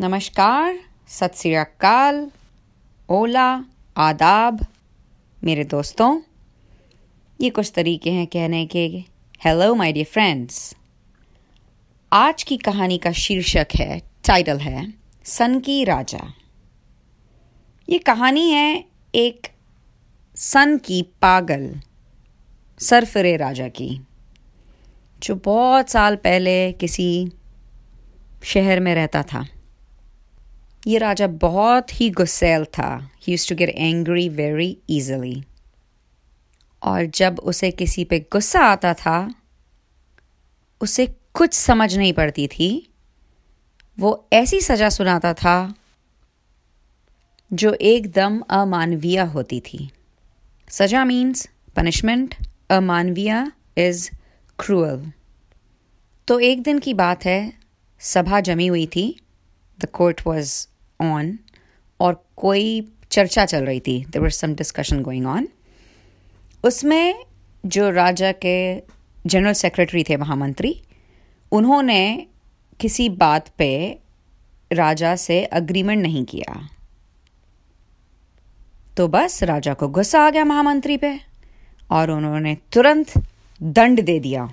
नमस्कार, सत श्री अकाल, ओला, आदाब, मेरे दोस्तों। ये कुछ तरीके हैं कहने के। हेलो माय डियर फ्रेंड्स आज की कहानी का शीर्षक है टाइटल है, सन की राजा। ये कहानी है एक सन की पागल, सरफरे राजा की, जो बहुत साल पहले किसी शहर में रहता था। ये राजा बहुत ही गुस्सेल था। He use to get angry very easily और जब उसे किसी पे गुस्सा आता था, उसे कुछ समझ नहीं पड़ती थी। वो ऐसी सजा सुनाता था जो एकदम अमानवीय होती थी। सजा मीन्स पनिशमेंट अमानवीय इज़ क्रूअल तो एक दिन की बात है, सभा जमी हुई थी। द कोर्ट वॉज़ ऑन और कोई चर्चा चल रही थी. There were some discussion going on उसमें जो राजा के जनरल सेक्रेटरी थे, महामंत्री, उन्होंने किसी बात पे राजा से अग्रीमेंट नहीं किया. तो बस राजा को गुस्सा आ गया महामंत्री पे और उन्होंने तुरंत दंड दे दिया.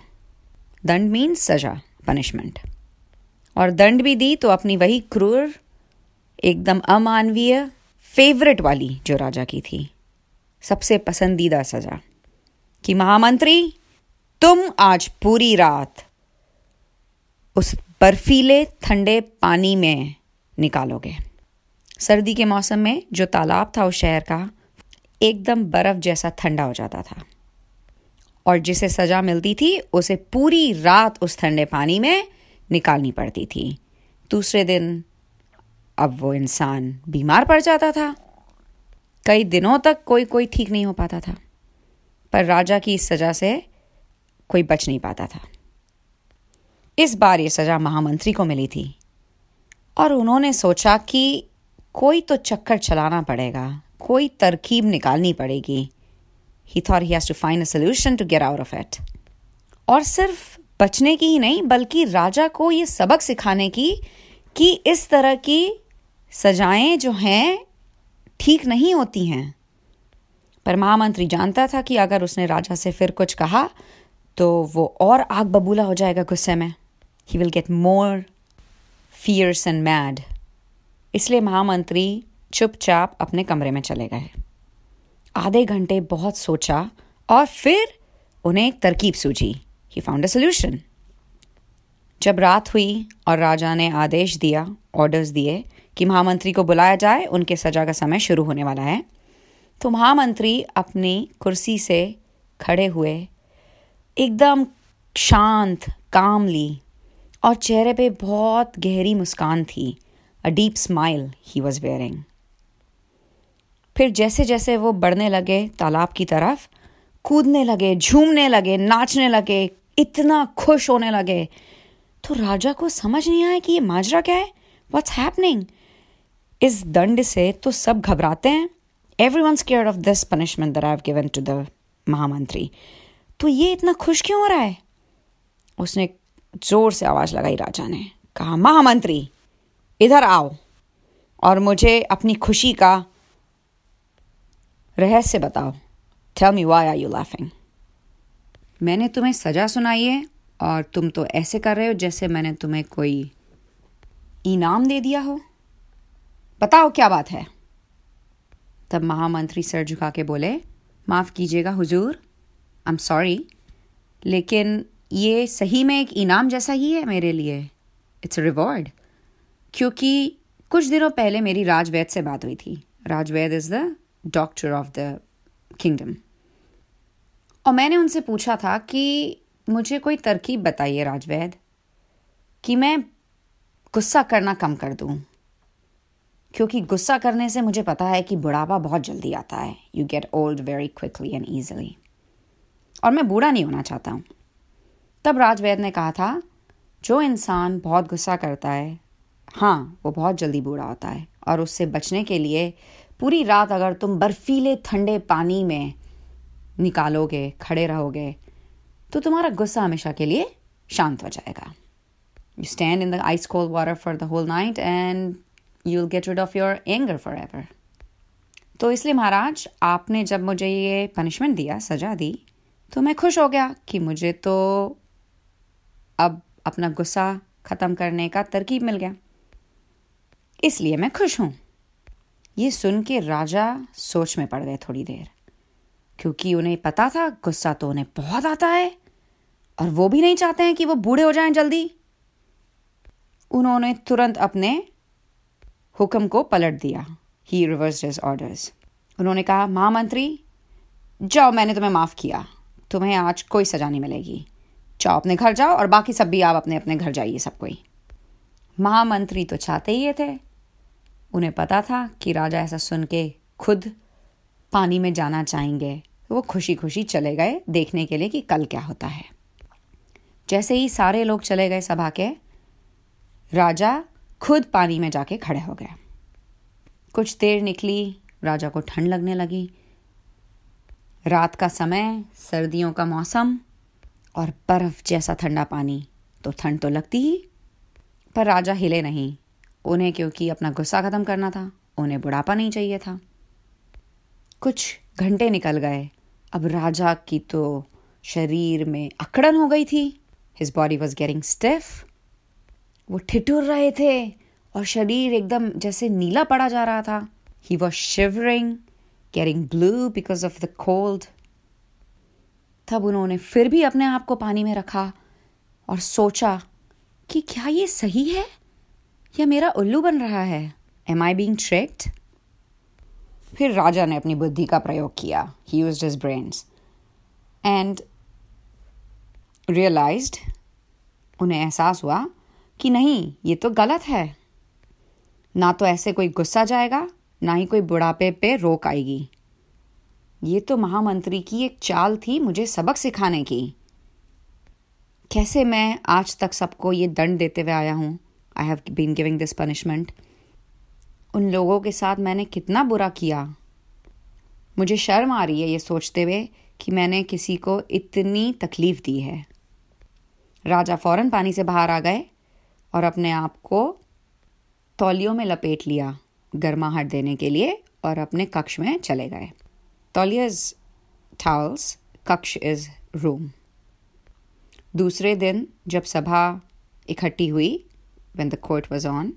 दंड मीन्स सजा पनिशमेंट और दंड भी दी तो अपनी वही क्रूर, एकदम अमानवीय फेवरेट वाली जो राजा की थी। सबसे पसंदीदा सजा कि महामंत्री, तुम आज पूरी रात उस बर्फीले ठंडे पानी में निकालोगे। सर्दी के मौसम में जो तालाब था उस शहर का, एकदम बर्फ़ जैसा ठंडा हो जाता था। और जिसे सजा मिलती थी, उसे पूरी रात उस ठंडे पानी में निकालनी पड़ती थी। दूसरे दिन अब वो इंसान बीमार पड़ जाता था। कई दिनों तक कोई कोई ठीक नहीं हो पाता था, पर राजा की इस सजा से कोई बच नहीं पाता था। इस बार ये सजा महामंत्री को मिली थी और उन्होंने सोचा कि कोई तो चक्कर चलाना पड़ेगा, कोई तरकीब निकालनी पड़ेगी। He thought he has to find a solution to get out of it और सिर्फ़ बचने की ही नहीं, बल्कि राजा को ये सबक सिखाने की कि इस तरह की सजाएँ जो हैं, ठीक नहीं होती हैं। पर महामंत्री जानता था कि अगर उसने राजा से फिर कुछ कहा तो वो और आग बबूला हो जाएगा गुस्से में। He will get more fierce and mad इसलिए महामंत्री चुपचाप अपने कमरे में चले गए। आधे घंटे बहुत सोचा और फिर उन्हें एक तरकीब सूझी। ही फाउंड अ सोल्यूशन जब रात हुई और राजा ने आदेश दिया ऑर्डर्स दिए कि महामंत्री को बुलाया जाए, उनके सजा का समय शुरू होने वाला है तो महामंत्री अपनी कुर्सी से खड़े हुए एकदम शांत कामली और चेहरे पे बहुत गहरी मुस्कान थी। A deep smile he was wearing फिर जैसे जैसे वो बढ़ने लगे तालाब की तरफ़, कूदने लगे, झूमने लगे, नाचने लगे इतना खुश होने लगे। तो राजा को समझ नहीं आया कि ये माजरा क्या है? वट्स हैपनिंग इस दंड से तो सब घबराते हैं। Every one scare of this punishment there I given to the mahamantri. तो ये इतना खुश क्यों हो रहा है? उसने ज़ोर से आवाज़ लगाई राजा ने। कहा, महामंत्री, इधर आओ और मुझे अपनी खुशी का रहस्य बताओ। Tell me why are you laughing मैंने तुम्हें सजा सुनाई है और तुम तो ऐसे कर रहे हो जैसे मैंने तुम्हें कोई इनाम दे दिया हो। बताओ क्या बात है? तब महामंत्री सर झुका के बोले, माफ़ कीजिएगा हुजूर आई एम सॉरी लेकिन ये सही में एक इनाम जैसा ही है मेरे लिए। इट्स रिवॉर्ड क्योंकि कुछ दिनों पहले मेरी राजवैद से बात हुई थी। Rajvaid is the doctor of the kingdom और मैंने उनसे पूछा था कि मुझे कोई तरकीब बताइए राजवैद, कि मैं गुस्सा करना कम कर दूँ। क्योंकि गुस्सा करने से मुझे पता है कि बुढ़ापा बहुत जल्दी आता है। You get old very quickly and easily और मैं बूढ़ा नहीं होना चाहता हूँ। तब राजवैद ने कहा था, जो इंसान बहुत गुस्सा करता है हाँ वो बहुत जल्दी बूढ़ा होता है। और उससे बचने के लिए पूरी रात अगर तुम बर्फीले ठंडे पानी में निकालोगे, खड़े रहोगे तो तुम्हारा गुस्सा हमेशा के लिए शांत हो जाएगा। You stand in the ice the ice for the whole night and you will get get of of anger forever तो इसलिए महाराज, आपने जब मुझे ये पनिशमेंट दिया, सजा दी तो मैं खुश हो गया कि मुझे तो अब अपना गुस्सा ख़त्म करने का तरकीब मिल गया। इसलिए मैं खुश हूँ। ये सुन के राजा सोच में पड़ गए थोड़ी देर। क्योंकि उन्हें पता था गुस्सा तो उन्हें बहुत आता है, और वो भी नहीं चाहते हैं कि वो बूढ़े हो जाएँ जल्दी। उन्होंने तुरंत अपने हुक्म को पलट दिया। ही रिवर्स हिज ऑर्डर्स उन्होंने कहा, महामंत्री, जाओ, मैंने तुम्हें माफ़ किया। तुम्हें आज कोई सजा नहीं मिलेगी। जाओ अपने घर जाओ, और बाकी सब भी आप अपने अपने घर जाइए सब कोई। महामंत्री तो चाहते ही थे। उन्हें पता था कि राजा ऐसा सुन के खुद पानी में जाना चाहेंगे, वो खुशी खुशी चले गए देखने के लिए कि कल क्या होता है। जैसे ही सारे लोग चले गए सभा के, राजा खुद पानी में जाके खड़े हो गए। कुछ देर निकली, राजा को ठंड लगने लगी। रात का समय, सर्दियों का मौसम और बर्फ़ जैसा ठंडा पानी तो ठंड तो लगती ही, पर राजा हिले नहीं। उन्हें क्योंकि अपना गुस्सा ख़त्म करना था, उन्हें बुढ़ापा नहीं चाहिए था। कुछ घंटे निकल गए। अब राजा की तो शरीर में अकड़न हो गई थी। His body was getting stiff वो ठिठुर रहे थे और शरीर एकदम जैसे नीला पड़ा जा रहा था। He was shivering getting blue because of the cold तब उन्होंने फिर भी अपने आप को पानी में रखा और सोचा कि क्या ये सही है? या मेरा उल्लू बन रहा है? एम आई बींग ट्रेक्ड फिर राजा ने अपनी बुद्धि का प्रयोग किया। He use his brains and realised उन्हें एहसास हुआ कि नहीं, ये तो गलत है। ना तो ऐसे कोई गुस्सा जाएगा, ना ही कोई बुढ़ापे पे रोक आएगी। ये तो महामंत्री की एक चाल थी मुझे सबक सिखाने की। कैसे मैं आज तक सबको ये दंड देते हुए आया हूँ? I have been giving this punishment उन लोगों के साथ मैंने कितना बुरा किया। मुझे शर्म आ रही है ये सोचते हुए कि मैंने किसी को इतनी तकलीफ़ दी है। राजा फ़ौरन पानी से बाहर आ गए और अपने आप को तौलियों में लपेट लिया गर्माहट देने के लिए और अपने कक्ष में चले गए। तौलियाज टावल्स कक्ष इज़ रूम। दूसरे दिन जब सभा इकट्ठी हुई when the court was on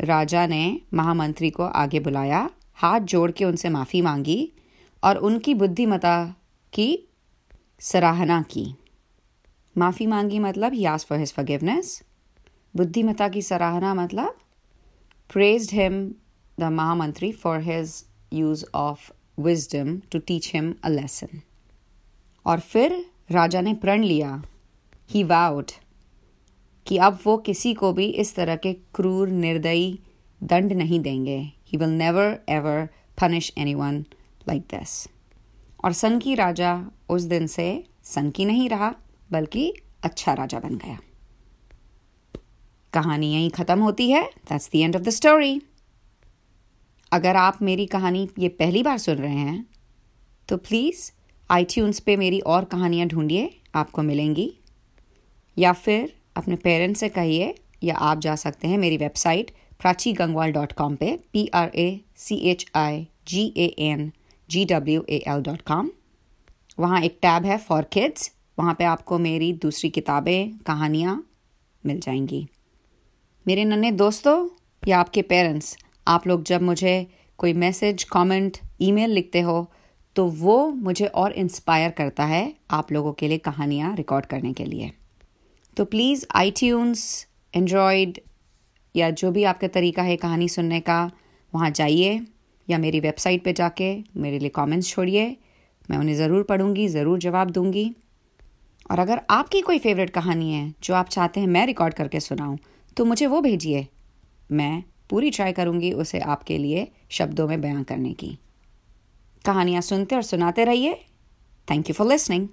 राजा ने महामंत्री को आगे बुलाया, हाथ जोड़ के उनसे माफ़ी मांगी और उनकी बुद्धिमता की सराहना की। माफ़ी मांगी मतलब he us for his forgiveness बुद्धिमता की सराहना मतलब praised him the mahamantri for his use of wisdom to teach him a lesson और फिर राजा ने प्रण लिया। ही वाउड कि अब वो किसी को भी इस तरह के क्रूर, निर्दयी दंड नहीं देंगे। He will never ever punish anyone like this और सन की राजा उस दिन से सन की नहीं रहा, बल्कि अच्छा राजा बन गया। कहानी यहीं ख़त्म होती है। That's the end of the story अगर आप मेरी कहानी ये पहली बार सुन रहे हैं तो प्लीज़ आई पे मेरी और कहानियाँ ढूंढिए, आपको मिलेंगी। या फिर अपने पेरेंट्स से कहिए, या आप जा सकते हैं मेरी website Prachi Gangwal dot com पर P R A C H I G A N G W A L dot com वहाँ एक टैब है फॉर किड्स वहाँ पे आपको मेरी दूसरी किताबें, कहानियाँ मिल जाएँगी। मेरे नन्हे दोस्तों, या आपके पेरेंट्स आप लोग जब मुझे कोई मैसेज कमेंट ईमेल लिखते हो तो वो मुझे और इंस्पायर करता है आप लोगों के लिए कहानियाँ रिकॉर्ड करने के लिए। तो प्लीज़ आई ट्यून्स एंड्रॉयड या जो भी आपका तरीका है कहानी सुनने का, वहाँ जाइए, या मेरी वेबसाइट पे जाके मेरे लिए कमेंट्स छोड़िए। मैं उन्हें ज़रूर पढ़ूँगी, ज़रूर जवाब दूँगी। और अगर आपकी कोई फेवरेट कहानी है, जो आप चाहते हैं मैं रिकॉर्ड करके सुनाऊं तो मुझे वो भेजिए। मैं पूरी ट्राई करूँगी उसे आपके लिए शब्दों में बयां करने की। कहानियाँ सुनते और सुनाते रहिए। Thank you for listening